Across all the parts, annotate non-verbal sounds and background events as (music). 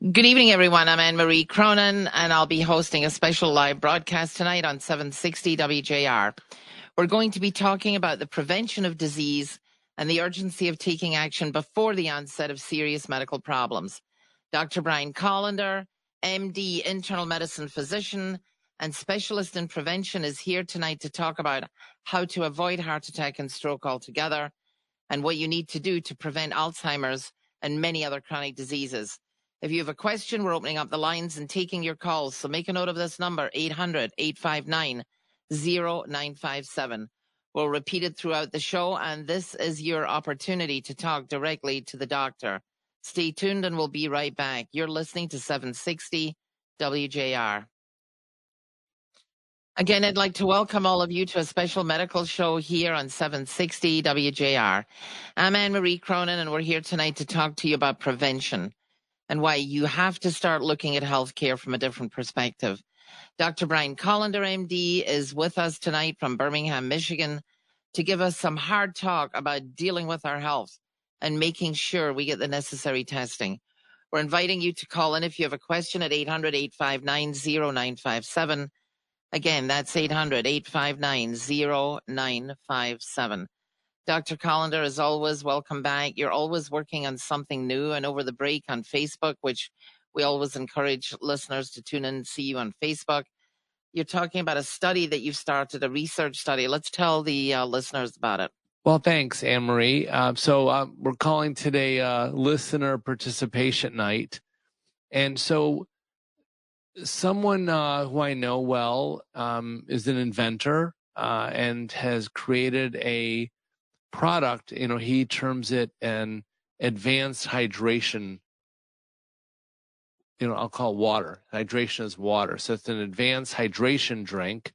Good evening, everyone. I'm Anne Marie Cronin, and I'll be hosting a special live broadcast tonight on 760 WJR. We're going to be talking about the prevention of disease and the urgency of taking action before the onset of serious medical problems. Dr. Brian Kolender, MD, internal medicine physician, and specialist in prevention, is here tonight to talk about how to avoid heart attack and stroke altogether and what you need to do to prevent Alzheimer's and many other chronic diseases. If you have a question, we're opening up the lines and taking your calls. So make a note of this number, 800 859 0957. We'll repeat it throughout the show, and this is your opportunity to talk directly to the doctor. Stay tuned and we'll be right back. You're listening to 760 WJR. Again, I'd like to welcome all of you to a special medical show here on 760 WJR. I'm Anne Marie Cronin, and we're here tonight to talk to you about prevention and why you have to start looking at healthcare from a different perspective. Dr. Brian Kolender, MD, is with us tonight from Birmingham, Michigan, to give us some hard talk about dealing with our health and making sure we get the necessary testing. We're inviting you to call in if you have a question at 800 859 0957. Again, that's 800 859 0957. Dr. Kolender, as always, welcome back. You're always working on something new and over the break on Facebook, which we always encourage listeners to tune in and see you on Facebook. You're talking about a study that you've started, a research study. Let's tell the uh, listeners about it. Well, thanks, Anne Marie. Uh, so uh, we're calling today uh, listener participation night. And so someone uh, who I know well um, is an inventor uh, and has created a product, you know, he terms it an advanced hydration. You know, I'll call water. Hydration is water. So it's an advanced hydration drink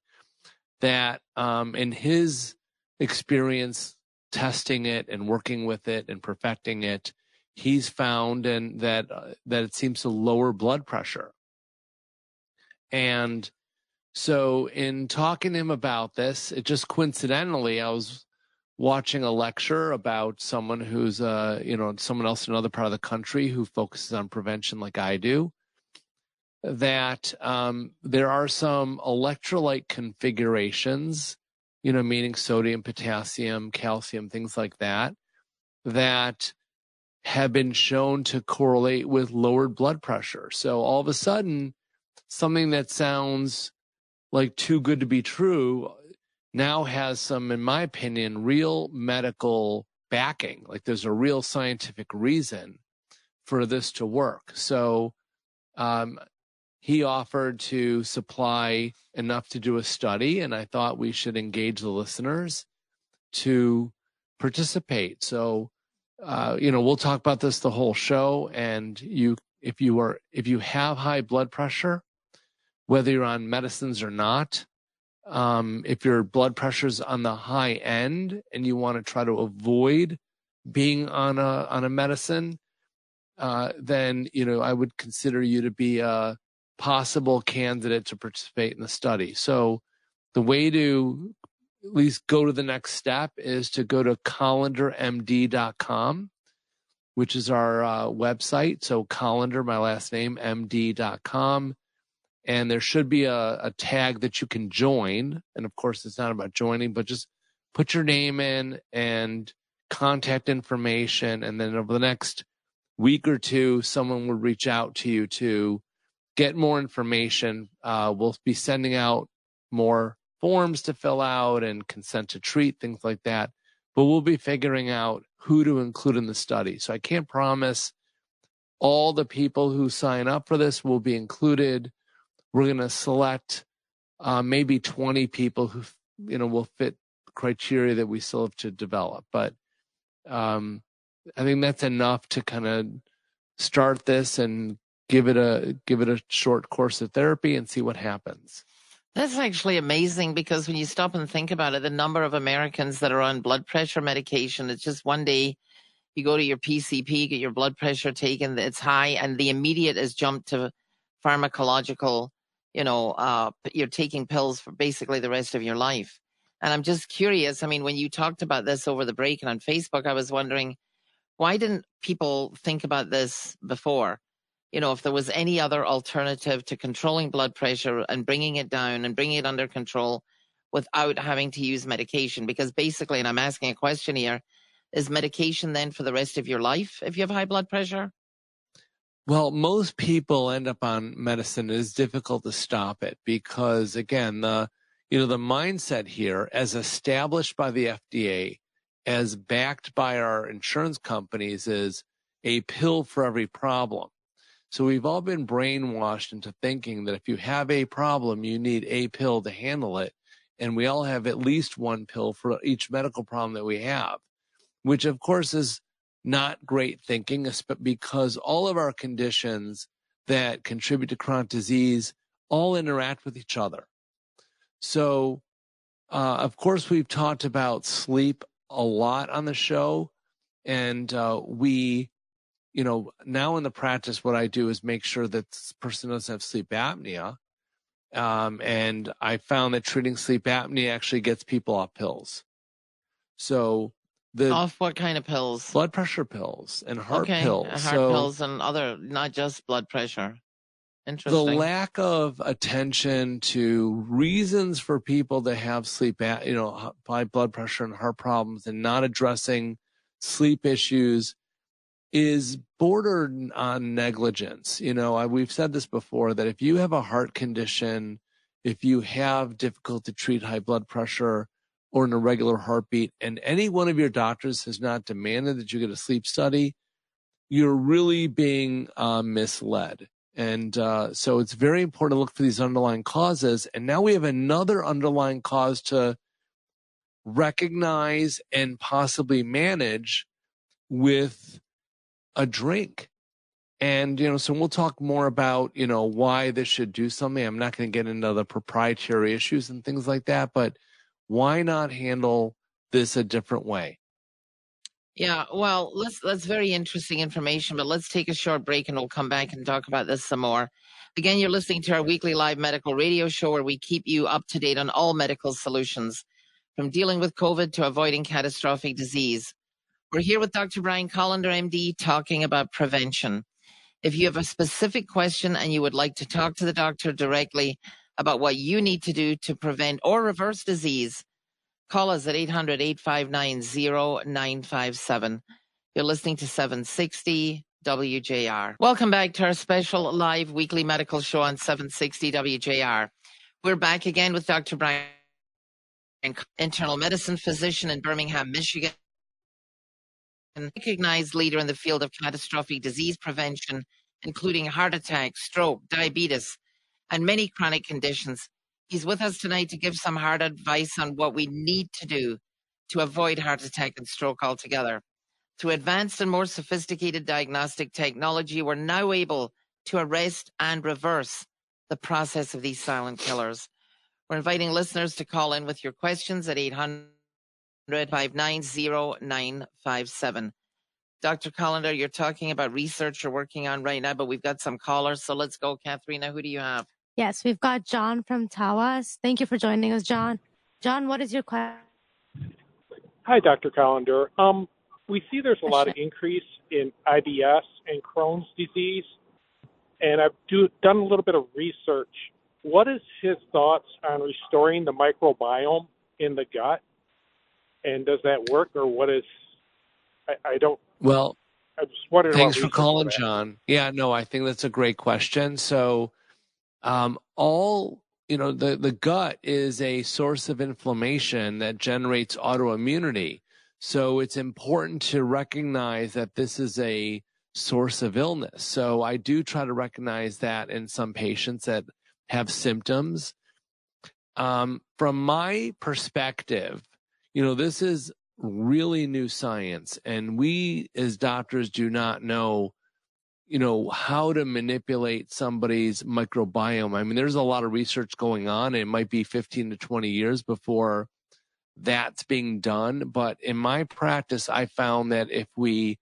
that, um, in his experience testing it and working with it and perfecting it, he's found and that uh, that it seems to lower blood pressure. And so, in talking to him about this, it just coincidentally, I was watching a lecture about someone who's uh you know someone else in another part of the country who focuses on prevention like I do that um, there are some electrolyte configurations you know meaning sodium potassium calcium things like that that have been shown to correlate with lowered blood pressure. So all of a sudden something that sounds like too good to be true now has some, in my opinion, real medical backing. Like there's a real scientific reason for this to work. So um, he offered to supply enough to do a study, and I thought we should engage the listeners to participate. So, uh, you know, we'll talk about this the whole show. And you, if you are, if you have high blood pressure, whether you're on medicines or not, um, if your blood pressure's on the high end and you want to try to avoid being on a on a medicine, uh, then you know I would consider you to be a possible candidate to participate in the study. So the way to at least go to the next step is to go to kolendermd.com, which is our uh, website. So Kolender, my last name, md.com and there should be a, a tag that you can join. And of course, it's not about joining, but just put your name in and contact information. And then over the next week or two, someone will reach out to you to get more information. Uh, we'll be sending out more forms to fill out and consent to treat, things like that. But we'll be figuring out who to include in the study. So I can't promise all the people who sign up for this will be included we're going to select uh, maybe 20 people who you know will fit criteria that we still have to develop. But um, i think that's enough to kind of start this and give it a give it a short course of therapy and see what happens. That's actually amazing because when you stop and think about it the number of americans that are on blood pressure medication it's just one day you go to your pcp get your blood pressure taken it's high and the immediate is jumped to pharmacological you know, uh, you're taking pills for basically the rest of your life. And I'm just curious. I mean, when you talked about this over the break and on Facebook, I was wondering why didn't people think about this before? you know, if there was any other alternative to controlling blood pressure and bringing it down and bringing it under control without having to use medication. Because basically, and I'm asking a question here, is medication then for the rest of your life if you have high blood pressure? Well, most people end up on medicine. It is difficult to stop it because again, the, you know, the mindset here as established by the FDA, as backed by our insurance companies is a pill for every problem. So we've all been brainwashed into thinking that if you have a problem, you need a pill to handle it. And we all have at least one pill for each medical problem that we have, which of course is not great thinking because all of our conditions that contribute to chronic disease all interact with each other. So, uh, of course, we've talked about sleep a lot on the show, and uh, we you know, now in the practice, what I do is make sure that this person doesn't have sleep apnea. Um, and I found that treating sleep apnea actually gets people off pills. So the off what kind of pills? Blood pressure pills and heart okay. pills. Heart so pills and other, not just blood pressure. Interesting. The lack of attention to reasons for people to have sleep, you know, high blood pressure and heart problems, and not addressing sleep issues is bordered on negligence. You know, I, we've said this before that if you have a heart condition, if you have difficult to treat high blood pressure or an irregular heartbeat, and any one of your doctors has not demanded that you get a sleep study, you're really being uh, misled. And uh, so it's very important to look for these underlying causes. And now we have another underlying cause to recognize and possibly manage with a drink. And, you know, so we'll talk more about, you know, why this should do something. I'm not going to get into the proprietary issues and things like that, but why not handle this a different way? Yeah, well, let's that's very interesting information, but let's take a short break and we'll come back and talk about this some more. Again, you're listening to our weekly live medical radio show where we keep you up to date on all medical solutions from dealing with COVID to avoiding catastrophic disease. We're here with Dr. Brian Kolender, MD, talking about prevention. If you have a specific question and you would like to talk to the doctor directly about what you need to do to prevent or reverse disease, call us at 800 859 0957. You're listening to 760 WJR. Welcome back to our special live weekly medical show on 760 WJR. We're back again with Dr. Brian, an internal medicine physician in Birmingham, Michigan and recognized leader in the field of catastrophic disease prevention, including heart attack, stroke, diabetes, and many chronic conditions. He's with us tonight to give some hard advice on what we need to do to avoid heart attack and stroke altogether. Through advanced and more sophisticated diagnostic technology, we're now able to arrest and reverse the process of these silent killers. We're inviting listeners to call in with your questions at 800 590 Dr. Kolender, you're talking about research you're working on right now, but we've got some callers. So let's go, Katharina. Who do you have? Yes, we've got John from Tawas. Thank you for joining us, John. John, what is your question? Hi, Dr. Kolender. Um, we see there's a lot of increase in IBS and Crohn's disease, and I've do, done a little bit of research. What is his thoughts on restoring the microbiome in the gut? and does that work, or what is? I, I don't. Well, I just wondering. Thanks for calling, John. Yeah, no, I think that's a great question. So, um, all you know, the the gut is a source of inflammation that generates autoimmunity. So it's important to recognize that this is a source of illness. So I do try to recognize that in some patients that have symptoms. Um, from my perspective, you know, this is really new science and we as doctors do not know you know how to manipulate somebody's microbiome. I mean there's a lot of research going on it might be 15 to 20 years before that's being done. But in my practice i found that if we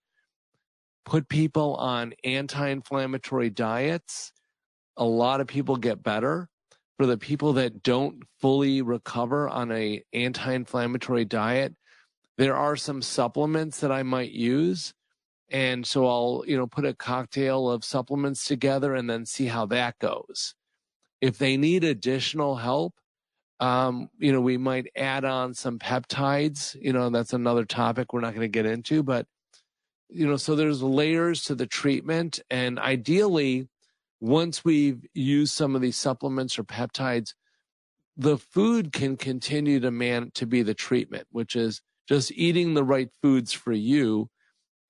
put people on anti-inflammatory diets a lot of people get better. For the people that don't fully recover on a anti-inflammatory diet, there are some supplements that I might use. And so I'll, you know, put a cocktail of supplements together and then see how that goes. If they need additional help, um, you know, we might add on some peptides. You know, that's another topic we're not going to get into, but you know, so there's layers to the treatment, and ideally, once we've used some of these supplements or peptides, the food can continue to man to be the treatment, which is just eating the right foods for you,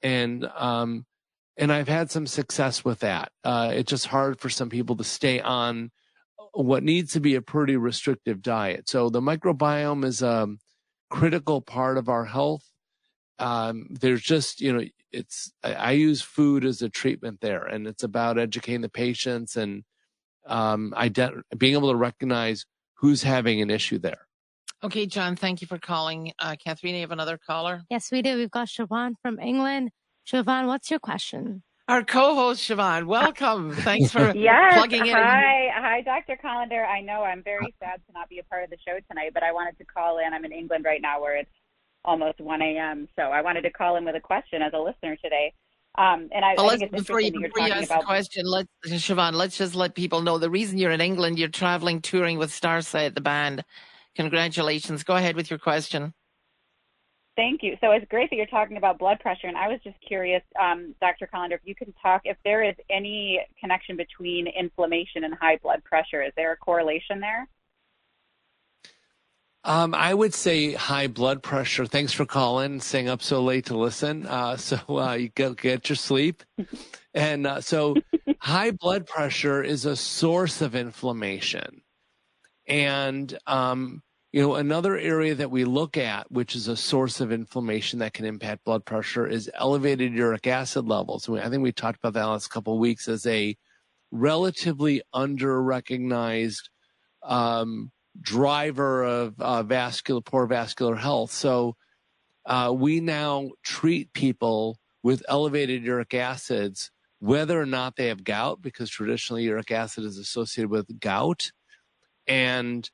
and um, and I've had some success with that. Uh, it's just hard for some people to stay on what needs to be a pretty restrictive diet. So the microbiome is a critical part of our health. Um, there's just, you know, it's, I, I, use food as a treatment there and it's about educating the patients and, um, ident- being able to recognize who's having an issue there. Okay, John, thank you for calling. Uh, Catherine, you have another caller? Yes, we do. We've got Siobhan from England. Siobhan, what's your question? Our co-host Siobhan, welcome. Thanks for (laughs) yes, plugging in. Hi, hi, Dr. Kolender. I know I'm very sad to not be a part of the show tonight, but I wanted to call in. I'm in England right now, where it's almost 1 a.m. So I wanted to call in with a question as a listener today. Um, and I, well, I think it's before you, before you ask about... the question, let's, Siobhan, let's just let people know the reason you're in England. You're traveling, touring with Starsight, the band. Congratulations. Go ahead with your question. Thank you. So it's great that you're talking about blood pressure, and I was just curious, um, Dr. Kolender, if you can talk if there is any connection between inflammation and high blood pressure. Is there a correlation there? Um, I would say high blood pressure. Thanks for calling, staying up so late to listen. Uh, (laughs) so uh, you get get your sleep, and uh, so (laughs) high blood pressure is a source of inflammation, and um, you know, another area that we look at, which is a source of inflammation that can impact blood pressure, is elevated uric acid levels. I think we talked about that last couple of weeks as a relatively under recognized um, driver of uh, vascular poor vascular health. So uh, we now treat people with elevated uric acids, whether or not they have gout, because traditionally uric acid is associated with gout, and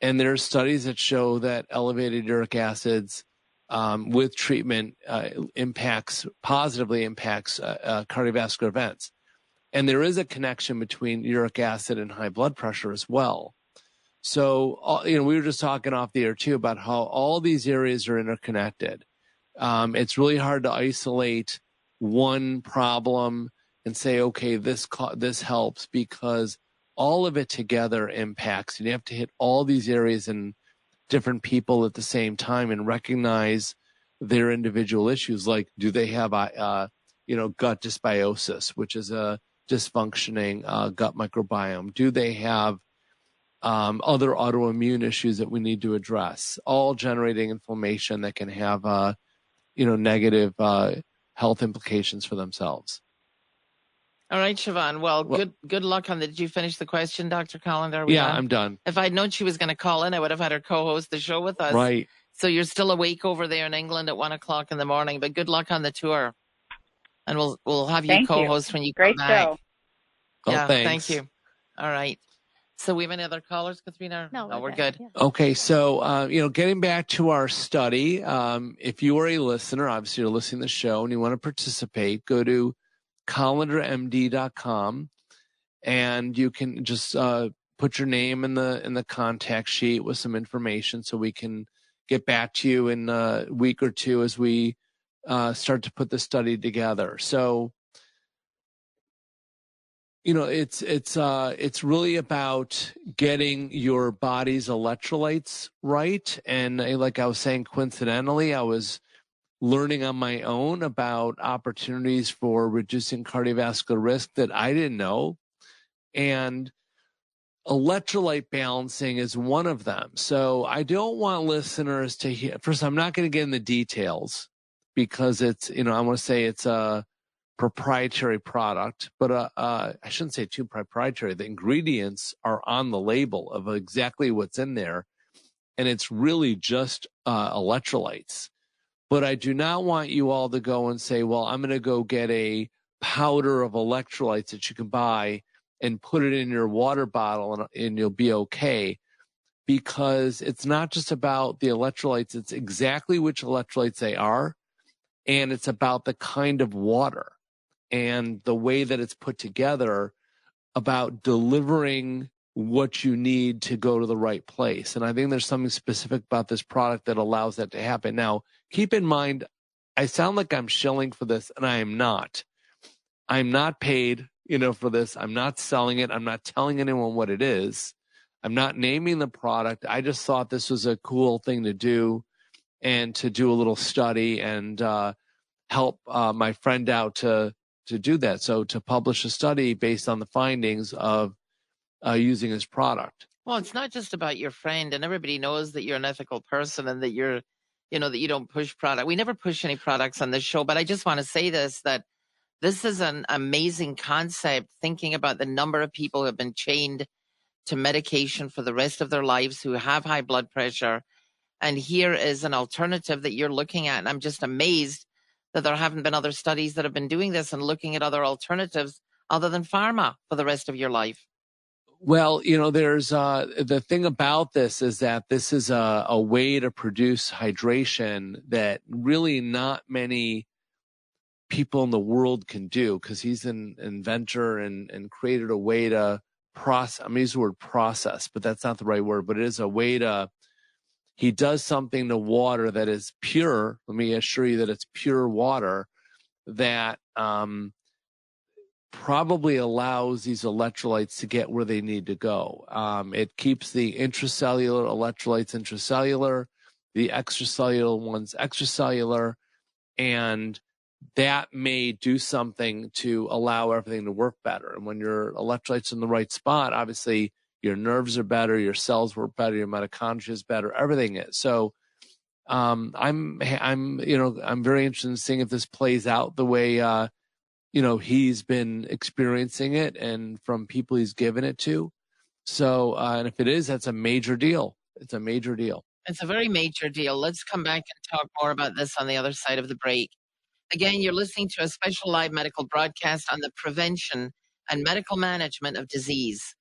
and there are studies that show that elevated uric acids um, with treatment uh, impacts positively impacts uh, uh, cardiovascular events. And there is a connection between uric acid and high blood pressure as well. So, you know, we were just talking off the air too about how all these areas are interconnected. Um, it's really hard to isolate one problem and say, okay, this this helps because all of it together impacts. You have to hit all these areas and different people at the same time and recognize their individual issues. Like do they have uh, you know gut dysbiosis which is a dysfunctioning uh, gut microbiome? Do they have um, other autoimmune issues that we need to address? All generating inflammation that can have uh, you know negative uh, health implications for themselves all right, Siobhan. Well, well, good good luck on that. Did you finish the question, Dr. Kolender? Yeah, done? I'm done. If I'd known she was going to call in, I would have had her co-host the show with us. Right. So you're still awake over there in England at one o'clock in the morning. But good luck on the tour, and we'll we'll have you thank co-host you. when you Great come back. show. Oh, yeah, thanks. thank you. All right. So we have any other callers, Katrina? No, we're, we're good. Yeah. Okay, so uh, you know, getting back to our study, um, if you are a listener, obviously you're listening to the show and you want to participate, go to kolendermd.com and you can just uh, put your name in the in the contact sheet with some information so we can get back to you in a week or two as we uh, start to put the study together. So you know it's it's uh it's really about getting your body's electrolytes right. And uh, like i was saying coincidentally i was learning on my own about opportunities for reducing cardiovascular risk that I didn't know. And electrolyte balancing is one of them. So I don't want listeners to hear, first, I'm not going to get in the details because it's, you know, I want to say it's a proprietary product, but uh, uh, I shouldn't say too proprietary. The ingredients are on the label of exactly what's in there. And it's really just uh, electrolytes. But I do not want you all to go and say, well, I'm going to go get a powder of electrolytes that you can buy and put it in your water bottle and, and you'll be okay. Because it's not just about the electrolytes, it's exactly which electrolytes they are and it's about the kind of water and the way that it's put together about delivering what you need to go to the right place. And I think there's something specific about this product that allows that to happen. Now, keep in mind, I sound like I'm shilling for this, and I am not. I'm not paid, you know, for this. I'm not selling it. I'm not telling anyone what it is. I'm not naming the product. I just thought this was a cool thing to do and to do a little study and uh, help uh, my friend out to to do that. So to publish a study based on the findings of uh, using his product. Well, it's not just about your friend, and everybody knows that you're an ethical person and that you're, you know, that you don't push product. We never push any products on this show, but I just want to say this that this is an amazing concept. Thinking about the number of people who have been chained to medication for the rest of their lives who have high blood pressure. And here is an alternative that you're looking at. And I'm just amazed that there haven't been other studies that have been doing this and looking at other alternatives other than pharma for the rest of your life. Well, you know, there's uh, the thing about this is that this is a, a way to produce hydration that really not many people in the world can do because he's an inventor and, and created a way to process. I'm use the word process, but that's not the right word, but it is a way to, he does something to water that is pure. Let me assure you that it's pure water that, um, probably allows these electrolytes to get where they need to go. Um, it keeps the intracellular electrolytes intracellular, the extracellular ones extracellular, and that may do something to allow everything to work better. And when your electrolytes in the right spot, obviously your nerves are better, your cells work better, your mitochondria is better, everything is. So um, I'm I'm you know I'm very interested in seeing if this plays out the way uh, you know he's been experiencing it and from people he's given it to. So uh, and if it is, that's a major deal. It's a major deal. It's a very major deal. Let's come back and talk more about this on the other side of the break. Again, you're listening to a special live medical broadcast on the prevention and medical management of disease.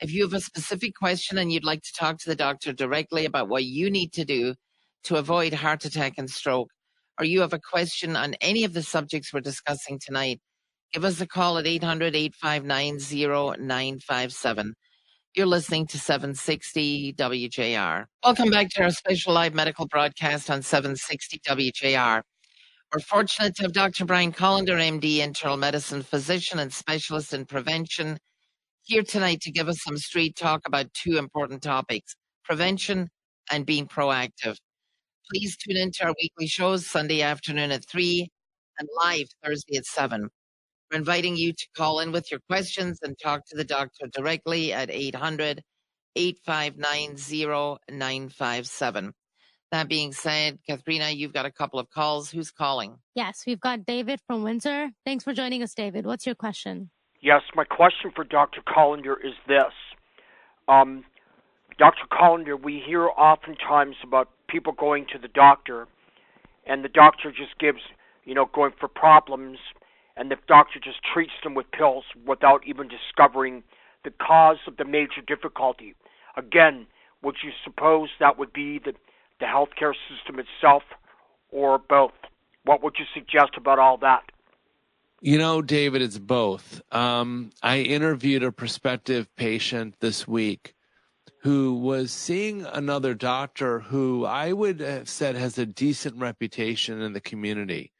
If you have a specific question and you'd like to talk to the doctor directly about what you need to do to avoid heart attack and stroke, or you have a question on any of the subjects we're discussing tonight, give us a call at 800 859 0957. You're listening to 760 WJR. Welcome back to our special live medical broadcast on 760 WJR. We're fortunate to have Dr. Brian Kolender, MD, internal medicine physician and specialist in prevention, here tonight to give us some street talk about two important topics prevention and being proactive. Please tune into our weekly shows Sunday afternoon at 3 and live Thursday at 7. We're inviting you to call in with your questions and talk to the doctor directly at 800 859 0957. That being said, Katharina, you've got a couple of calls. Who's calling? Yes, we've got David from Windsor. Thanks for joining us, David. What's your question? Yes, my question for Dr. Kolender is this. Um, Dr. Kolender, we hear oftentimes about people going to the doctor, and the doctor just gives, you know, going for problems, and the doctor just treats them with pills without even discovering the cause of the major difficulty. Again, would you suppose that would be the the healthcare system itself, or both? What would you suggest about all that? You know, David, it's both. Um, I interviewed a prospective patient this week who was seeing another doctor who I would have said has a decent reputation in the community.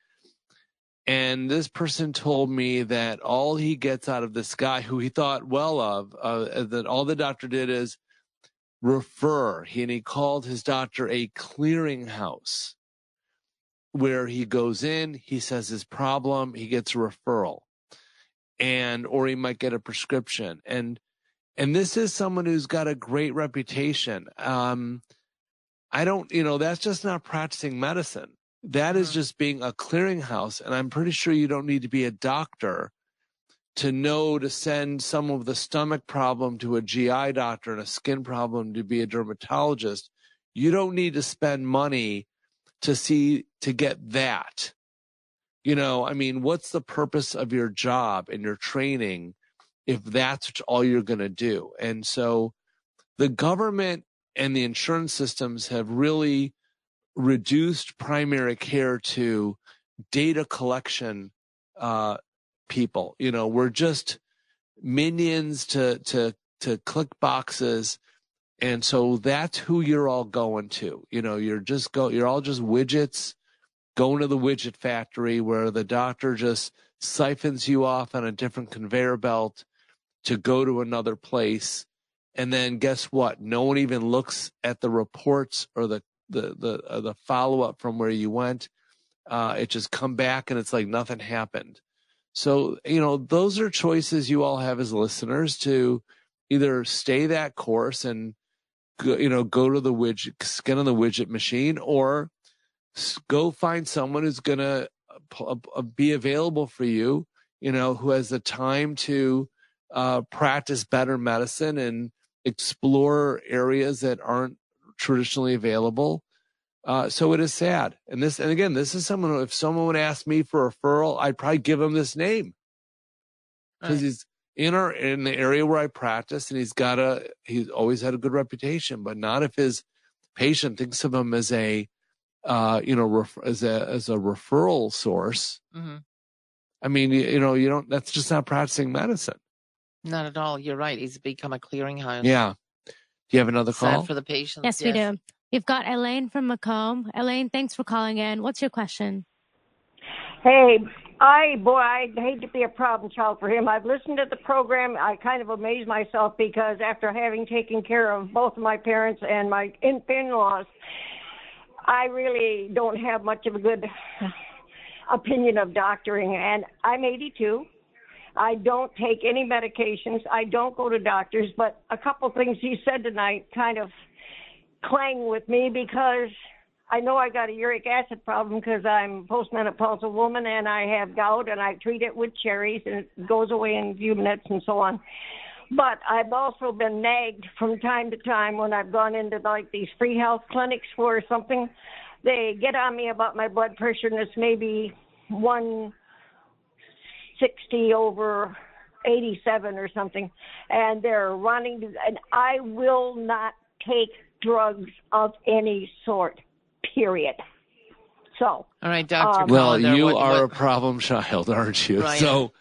And this person told me that all he gets out of this guy who he thought well of, uh, that all the doctor did is refer. He, and he called his doctor a clearinghouse where he goes in, he says his problem, he gets a referral and, or he might get a prescription. And, and this is someone who's got a great reputation. Um, I don't, you know, that's just not practicing medicine. That is mm-hmm. just being a clearinghouse. And I'm pretty sure you don't need to be a doctor to know to send some of the stomach problem to a GI doctor and a skin problem to be a dermatologist. You don't need to spend money to see to get that. You know, I mean, what's the purpose of your job and your training if that's all you're going to do? And so the government and the insurance systems have really reduced primary care to data collection uh, people. You know, we're just minions to to to click boxes. And so that's who you're all going to. You know, you're just go you're all just widgets going to the widget factory where the doctor just siphons you off on a different conveyor belt to go to another place. And then guess what? No one even looks at the reports or the the the uh, the follow up from where you went. Uh, it just come back and it's like nothing happened. So you know those are choices you all have as listeners to either stay that course and go, you know go to the widget skin on the widget machine or go find someone who's going to uh, uh, be available for you, you know, who has the time to uh, practice better medicine and explore areas that aren't traditionally available. Uh, so it is sad. And this, and again, this is someone, who, if someone would ask me for a referral, I'd probably give him this name because right. he's in our, in the area where I practice and he's got a, he's always had a good reputation, but not if his patient thinks of him as a, uh, you know, ref- as a as a referral source. Mm-hmm. I mean, you, you, know, you don't. That's just not practicing medicine. Not at all. You're right. He's become a clearinghouse. Yeah. Do you have another Sad call for the patient? Yes, yes, we do. We've got Elaine from Macomb. Elaine, thanks for calling in. What's your question? Hey, I boy, I hate to be a problem child for him. I've listened to the program. I kind of amaze myself because after having taken care of both of my parents and my in-laws, I really don't have much of a good opinion of doctoring, and I'm 82. I don't take any medications. I don't go to doctors, but a couple things he said tonight kind of clang with me because I know I got a uric acid problem because I'm postmenopausal woman and I have gout and I treat it with cherries and it goes away in a few minutes and so on. But I've also been nagged from time to time when I've gone into like these free health clinics for something. They get on me about my blood pressure and it's maybe 160 over 87 or something. And they're running, and I will not take drugs of any sort, period. So, all right, Doctor. Um, well, you what, are what? a problem child, aren't you? Right. So,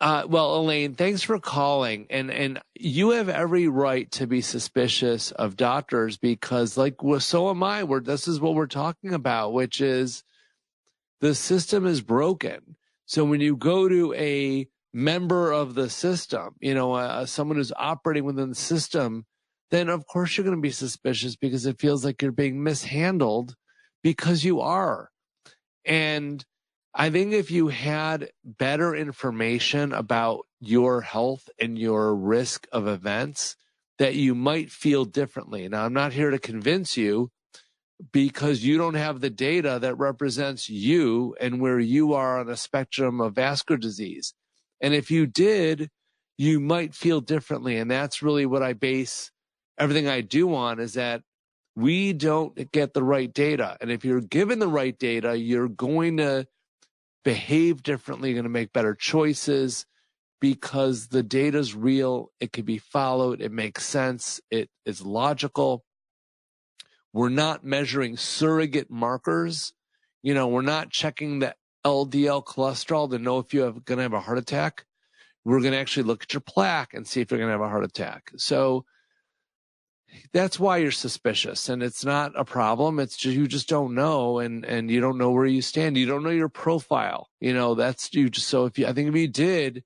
uh, well, Elaine, thanks for calling, and and you have every right to be suspicious of doctors because, like, well, so am I. We're this is what we're talking about, which is the system is broken. So when you go to a member of the system, you know, uh, someone who's operating within the system, then of course you're going to be suspicious because it feels like you're being mishandled because you are, and I think if you had better information about your health and your risk of events, that you might feel differently. Now, I'm not here to convince you because you don't have the data that represents you and where you are on a spectrum of vascular disease. And if you did, you might feel differently. And that's really what I base everything I do on is that we don't get the right data. And if you're given the right data, you're going to behave differently, you're going to make better choices because the data is real. It can be followed. It makes sense. It is logical. We're not measuring surrogate markers. You know, we're not checking the LDL cholesterol to know if you're going to have a heart attack. We're going to actually look at your plaque and see if you're going to have a heart attack. So that's why you're suspicious and it's not a problem it's just you just don't know and and you don't know where you stand you don't know your profile you know that's you just so if you i think if you did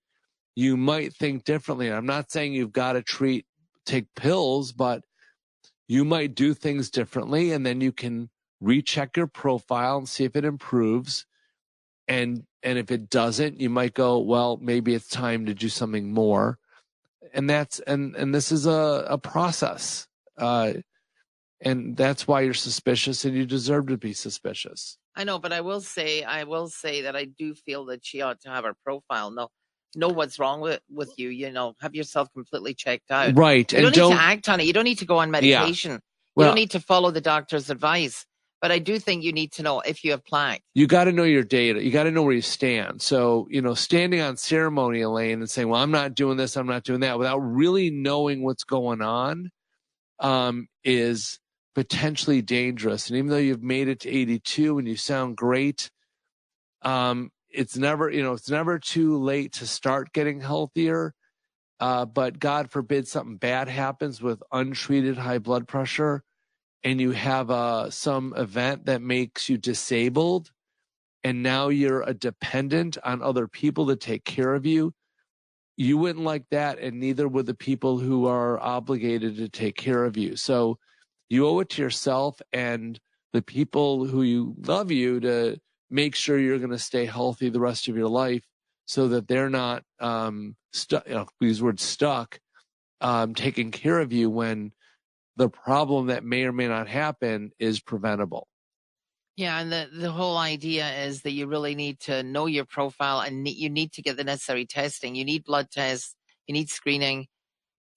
you might think differently i'm not saying you've got to treat take pills but you might do things differently and then you can recheck your profile and see if it improves and and if it doesn't you might go well maybe it's time to do something more and that's and and this is a, a process uh, and that's why you're suspicious and you deserve to be suspicious. I know, but I will say, I will say that I do feel that she ought to have her profile. No, know what's wrong with, with you. You know, have yourself completely checked out. Right. You don't, don't need to act on it. You don't need to go on medication. Yeah. Well, you don't need to follow the doctor's advice. But I do think you need to know if you have plaque. You got to know your data. You got to know where you stand. So, you know, standing on ceremony, Elaine, and saying, well, I'm not doing this, I'm not doing that, without really knowing what's going on um, is potentially dangerous. And even though you've made it to 82 and you sound great, Um, it's never, you know, it's never too late to start getting healthier. Uh, but God forbid something bad happens with untreated high blood pressure and you have uh, some event that makes you disabled and now you're a dependent on other people to take care of you you wouldn't like that and neither would the people who are obligated to take care of you so you owe it to yourself and the people who you love you to make sure you're going to stay healthy the rest of your life so that they're not um, stuck you know, these words stuck um, taking care of you when the problem that may or may not happen is preventable yeah, and the, the whole idea is that you really need to know your profile and you need to get the necessary testing. You need blood tests, you need screening,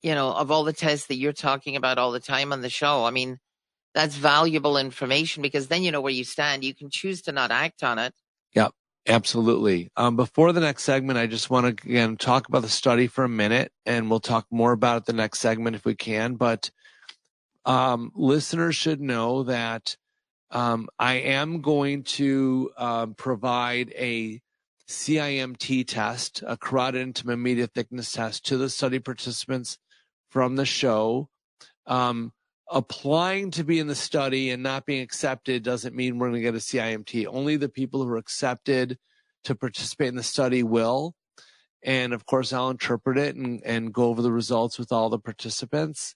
you know, of all the tests that you're talking about all the time on the show. I mean, that's valuable information because then you know where you stand. You can choose to not act on it. Yeah, absolutely. Um, before the next segment, I just want to again talk about the study for a minute and we'll talk more about it the next segment if we can. But um, listeners should know that um, I am going to um, provide a CIMT test, a carotid intima media thickness test, to the study participants from the show. Um, applying to be in the study and not being accepted doesn't mean we're going to get a CIMT. Only the people who are accepted to participate in the study will. And of course, I'll interpret it and, and go over the results with all the participants.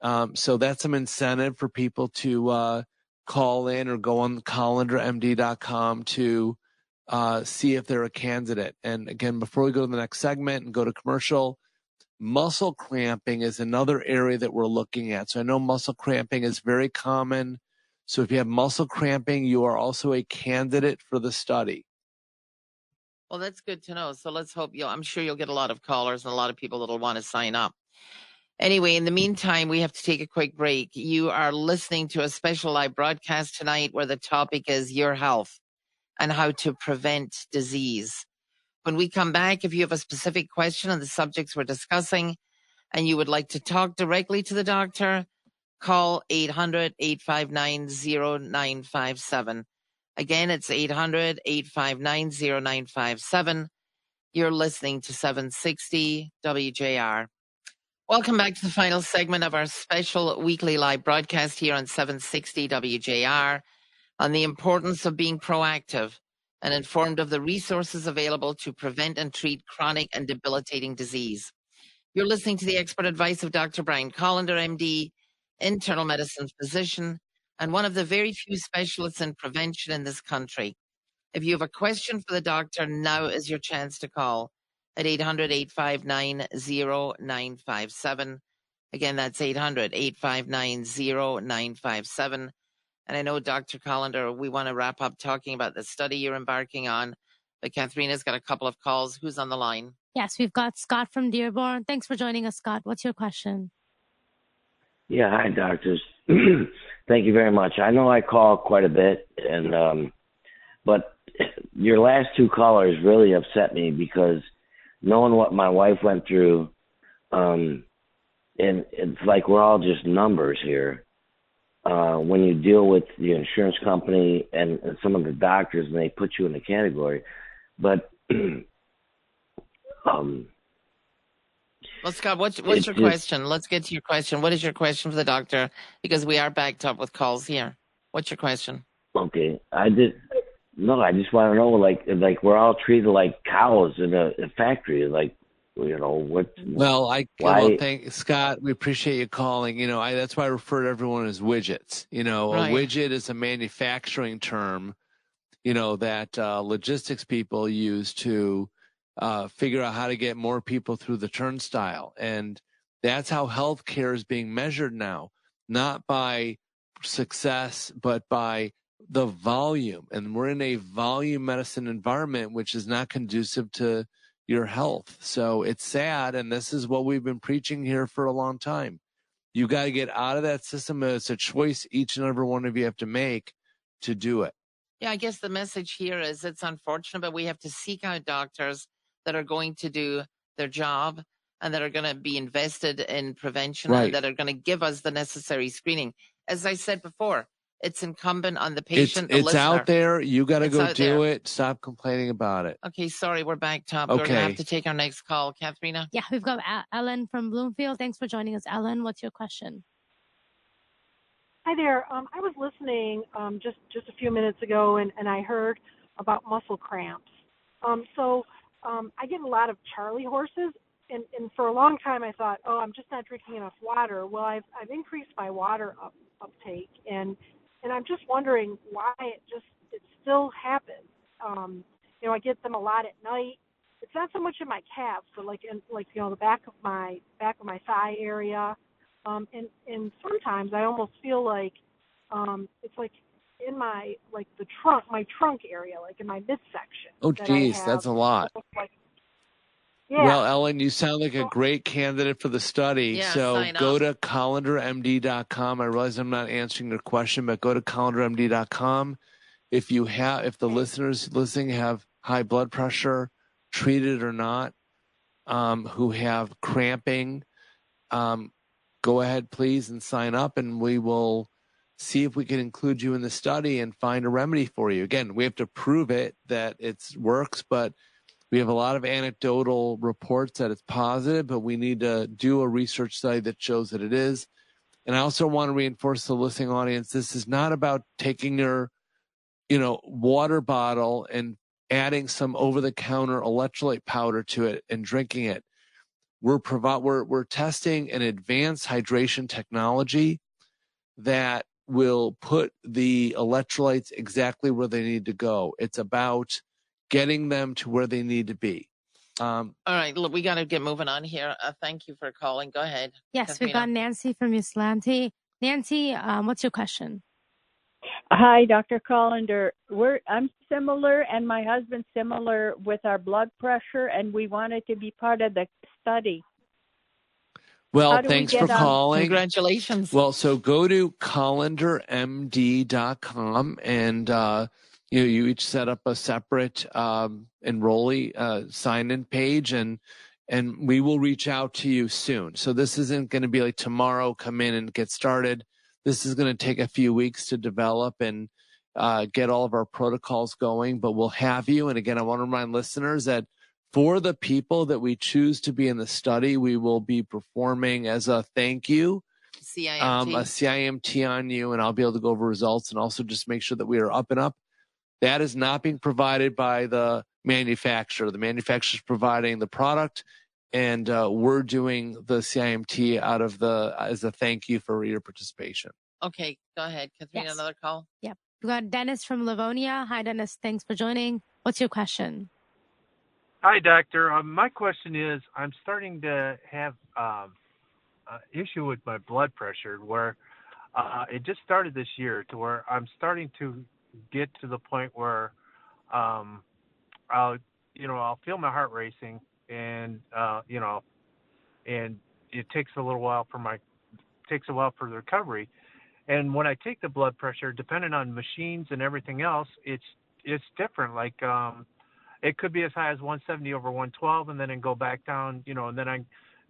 Um, so that's some incentive for people to uh, call in or go on kolendermd.com to uh, see if they're a candidate. And again, before we go to the next segment and go to commercial, muscle cramping is another area that we're looking at. So I know muscle cramping is very common. So if you have muscle cramping, you are also a candidate for the study. Well, that's good to know. So let's hope you'll, I'm sure you'll get a lot of callers and a lot of people that'll want to sign up. Anyway, in the meantime, we have to take a quick break. You are listening to a special live broadcast tonight where the topic is your health and how to prevent disease. When we come back, if you have a specific question on the subjects we're discussing and you would like to talk directly to the doctor, call 800 859 0957. Again, it's 800 859 0957. You're listening to 760 WJR. Welcome back to the final segment of our special weekly live broadcast here on 760 WJR on the importance of being proactive and informed of the resources available to prevent and treat chronic and debilitating disease. You're listening to the expert advice of Dr. Brian Kolender, MD, internal medicine physician, and one of the very few specialists in prevention in this country. If you have a question for the doctor, now is your chance to call at 800 859 0957. Again, that's 800 859 0957. And I know, Dr. Kolender, we want to wrap up talking about the study you're embarking on, but Katharina's got a couple of calls. Who's on the line? Yes, we've got Scott from Dearborn. Thanks for joining us, Scott. What's your question? Yeah, hi, doctors. (clears throat) Thank you very much. I know I call quite a bit, and um, but your last two callers really upset me because knowing what my wife went through, um, and it's like we're all just numbers here. Uh, when you deal with the insurance company and, and some of the doctors, and they put you in a category, but (clears throat) um, well, Scott, what's what's your question? Let's get to your question. What is your question for the doctor? Because we are backed up with calls here. What's your question? Okay, I did. No, I just want to know, like, like we're all treated like cows in a, a factory. Like, you know what? Well, I why? Well, thank Scott. We appreciate you calling. You know, I, that's why I refer to everyone as widgets. You know, right. a widget is a manufacturing term. You know that uh, logistics people use to uh, figure out how to get more people through the turnstile, and that's how healthcare is being measured now, not by success, but by the volume. And we're in a volume medicine environment, which is not conducive to your health. So it's sad. And this is what we've been preaching here for a long time. You got to get out of that system. Uh, it's a choice each and every one of you have to make to do it. Yeah, I guess the message here is it's unfortunate, but we have to seek out doctors that are going to do their job and that are going to be invested in prevention right. and that are going to give us the necessary screening. As I said before, It's incumbent on the It's patient, the it's listener. out there. You got to go do there. it. Stop complaining about it. Okay, sorry, we're back top. We're gonna have to take our next call, Katharina. Yeah, we've got Ellen from Bloomfield. Thanks for joining us, Ellen. What's your question? Hi there. Um, I was listening um, just just a few minutes ago, and, and I heard about muscle cramps. Um, so um, I get a lot of Charlie horses, and, and for a long time I thought, oh, I'm just not drinking enough water. Well, I've I've increased my water up, uptake, and and I'm just wondering why it just it still happens. Um, you know, I get them a lot at night. It's not so much in my calves, but like in like you know the back of my back of my thigh area um, and and sometimes I almost feel like um, it's like in my like the trunk, my trunk area, like in my midsection. Oh, geez, that's a lot. Like, yeah, Well, Ellen, you sound like a great candidate for the study. Yeah, so go to kolendermd.com. I realize I'm not answering your question, but go to kolendermd.com. If you have, if the listeners listening have high blood pressure, treated or not, um, who have cramping, um, go ahead, please, and sign up, and we will see if we can include you in the study and find a remedy for you. Again, we have to prove it that it works, but we have a lot of anecdotal reports that it's positive, but we need to do a research study that shows that it is. And I also want to reinforce the listening audience. This is not about taking your, you know, water bottle and adding some over the counter electrolyte powder to it and drinking it. We're provide, we're, we're testing an advanced hydration technology that will put the electrolytes exactly where they need to go. It's about getting them to where they need to be. Um, All right, look, we got to get moving on here. Uh, thank you for calling. Go ahead. Yes, we've got Nancy from Ypsilanti. Nancy, um, what's your question? Hi, Dr. Kolender. We're I'm similar and my husband's similar with our blood pressure and we wanted to be part of the study. well, How do we thanks for on- calling. Congratulations. Well, so go to kolendermd.com and uh, you know you each set up a separate um, enrollee uh, sign-in page and and we will reach out to you soon. So this isn't going to be like tomorrow. Come in and get started. This is going to take a few weeks to develop and uh, get all of our protocols going. But we'll have you. And again, I want to remind listeners that for the people that we choose to be in the study, we will be performing as a thank you CIMT. um, a CIMT on you, and I'll be able to go over results and also just make sure that we are up and up. That is not being provided by the manufacturer. The manufacturer is providing the product, and uh, we're doing the CIMT out of the as a thank you for your participation. okay, go ahead. Katharina, Yes. another call. Yep, We've got Dennis from Livonia. Hi, Dennis. Thanks for joining. What's your question? Hi, doctor. Um, my question is, I'm starting to have um, uh, issue with my blood pressure, where uh, it just started this year, to where I'm starting to get to the point where, um, I'll, you know, I'll feel my heart racing, and uh, you know, and it takes a little while for my, takes a while for the recovery, and when I take the blood pressure, depending on machines and everything else, it's it's different. Like um, it could be as high as 170 over 112 and then it go back down you know and then i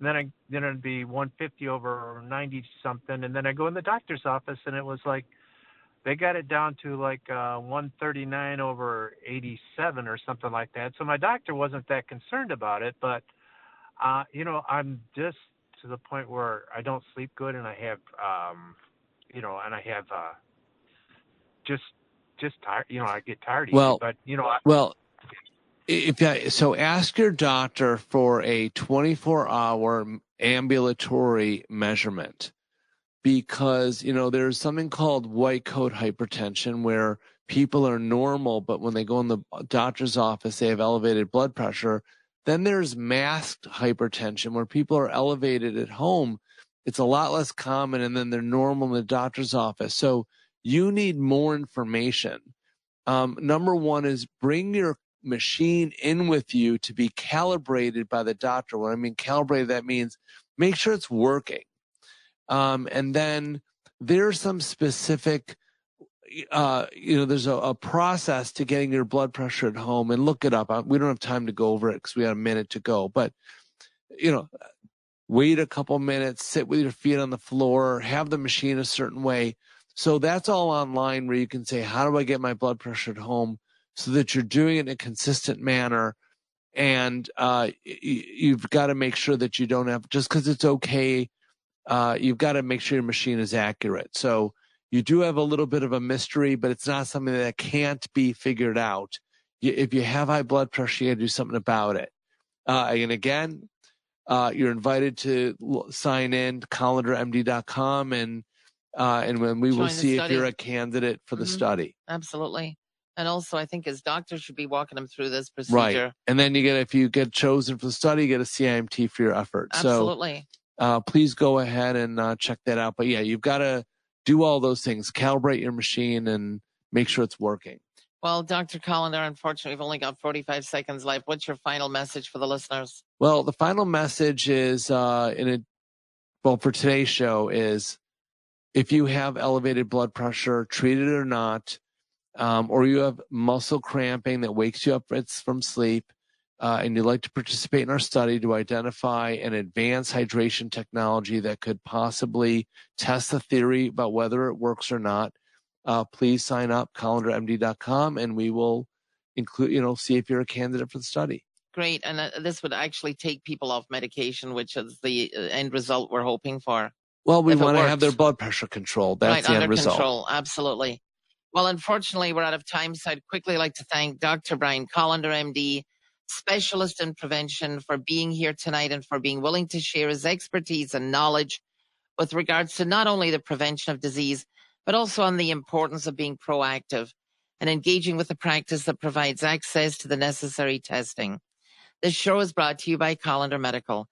then i then it'd be 150 over 90 something and then i go in the doctor's office and it was like they got it down to like uh 139 over 87 or something like that. So my doctor wasn't that concerned about it but uh you know i'm just to the point where i don't sleep good and i have um you know and i have uh just just tired you know i get tired easy, Well- but you know I, Well, if that, so, ask your doctor for a 24 hour ambulatory measurement because you know there's something called white coat hypertension where people are normal, but when they go in the doctor's office, they have elevated blood pressure. Then there's masked hypertension where people are elevated at home. It's a lot less common, and then they're normal in the doctor's office. So you need more information. Um, number one is bring your machine in with you to be calibrated by the doctor. When I mean calibrated, that means make sure it's working. Um, and then there's some specific, uh, you know, there's a, a process to getting your blood pressure at home and look it up. Uh, We don't have time to go over it because we have a minute to go, but you know, wait a couple minutes, sit with your feet on the floor, have the machine a certain way. So that's all online where you can say, how do I get my blood pressure at home so that you're doing it in a consistent manner. And uh, you've got to make sure that you don't have, just because it's okay, uh, you've got to make sure your machine is accurate. So you do have a little bit of a mystery, but it's not something that can't be figured out. If you have high blood pressure, you got to do something about it. Uh, and again, uh, you're invited to sign in to kolendermd.com and uh, and when we Join will see if you're a candidate for the Mhm. study. Absolutely. And also, I think his doctor should be walking him through this procedure. Right. And then you get, if you get chosen for the study, you get a CIMT for your effort. Absolutely. So uh, please go ahead and uh, check that out. But yeah, you've got to do all those things, calibrate your machine and make sure it's working. Well, Dr. Kolender, unfortunately, we've only got 45 seconds left. What's your final message for the listeners? Well, the final message is uh, in a well for today's show is if you have elevated blood pressure, treat it or not, um, or you have muscle cramping that wakes you up it's from sleep, uh, and you'd like to participate in our study to identify an advanced hydration technology that could possibly test the theory about whether it works or not, uh, please sign up kolendermd.com and we will include, you know, see if you're a candidate for the study. Great. And uh, this would actually take people off medication, which is the uh, end result we're hoping for. Well, we want to have their blood pressure controlled. That's right, the end under result. control. Absolutely. Well, unfortunately, we're out of time, so I'd quickly like to thank Dr. Brian Kolender, MD, specialist in prevention, for being here tonight and for being willing to share his expertise and knowledge with regards to not only the prevention of disease, but also on the importance of being proactive and engaging with a practice that provides access to the necessary testing. This show is brought to you by Kolender Medical.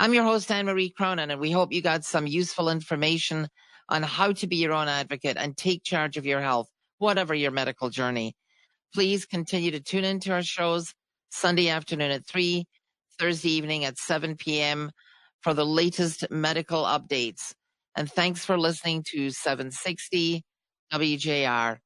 I'm your host, Anne Marie Cronin, and we hope you got some useful information on how to be your own advocate and take charge of your health, whatever your medical journey. Please continue to tune into our shows Sunday afternoon at 3, Thursday evening at 7 p.m. for the latest medical updates. And thanks for listening to 760 WJR.